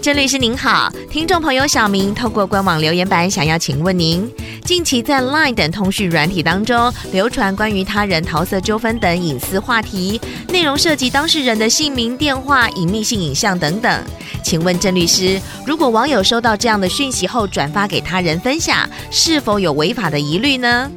郑律师您好，听众朋友小明透过官网留言板想要请问您，近期在 LINE 等通讯软体当中流传关于他人桃色纠纷等隐私话题，内容涉及当事人的姓名、电话、隐秘性影像等等。请问郑律师，如果网友收到这样的讯息后转发给他人分享，是否有违法的疑虑呢？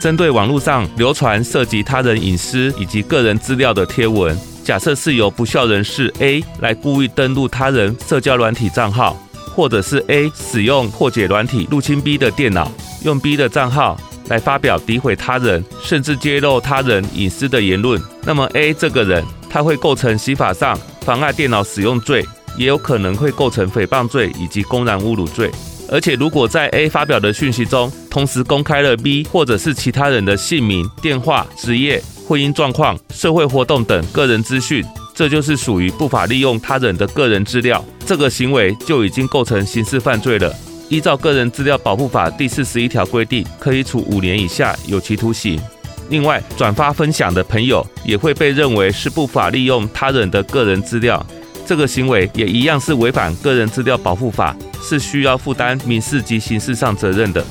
针对网络上流传涉及他人隐私以及个人资料的贴文。假设是由不肖人士 A 来故意登录他人社交软体账号，或者是 A 使用破解软体入侵 B 的电脑，用 B 的账号来发表诋毁他人，甚至揭露他人隐私的言论，那么 A 这个人他会构成刑法上妨碍电脑使用罪，也有可能会构成诽谤罪以及公然侮辱罪。而且如果在 A 发表的讯息中，同时公开了 B 或者是其他人的姓名、电话、职业。婚姻状况、社会活动等个人资讯，这就是属于不法利用他人的个人资料，这个行为就已经构成刑事犯罪了。依照《个人资料保护法》第四十一条规定，可以处五年以下有期徒刑。另外，转发分享的朋友也会被认为是不法利用他人的个人资料，这个行为也一样是违反《个人资料保护法》，是需要负担民事及刑事上责任的。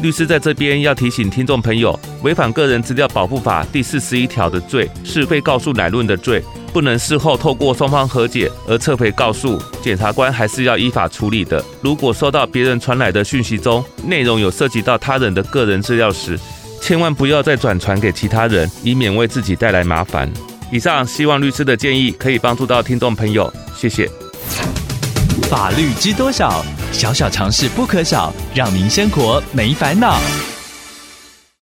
律师在这边要提醒听众朋友，违反个人资料保护法第四十一条的罪是被告诉乃论的罪，不能事后透过双方和解而撤回告诉，检察官还是要依法处理的。如果收到别人传来的讯息中内容有涉及到他人的个人资料时，千万不要再转传给其他人，以免为自己带来麻烦。以上希望律师的建议可以帮助到听众朋友，谢谢。法律知多少？小小常识不可少，让您生活没烦恼。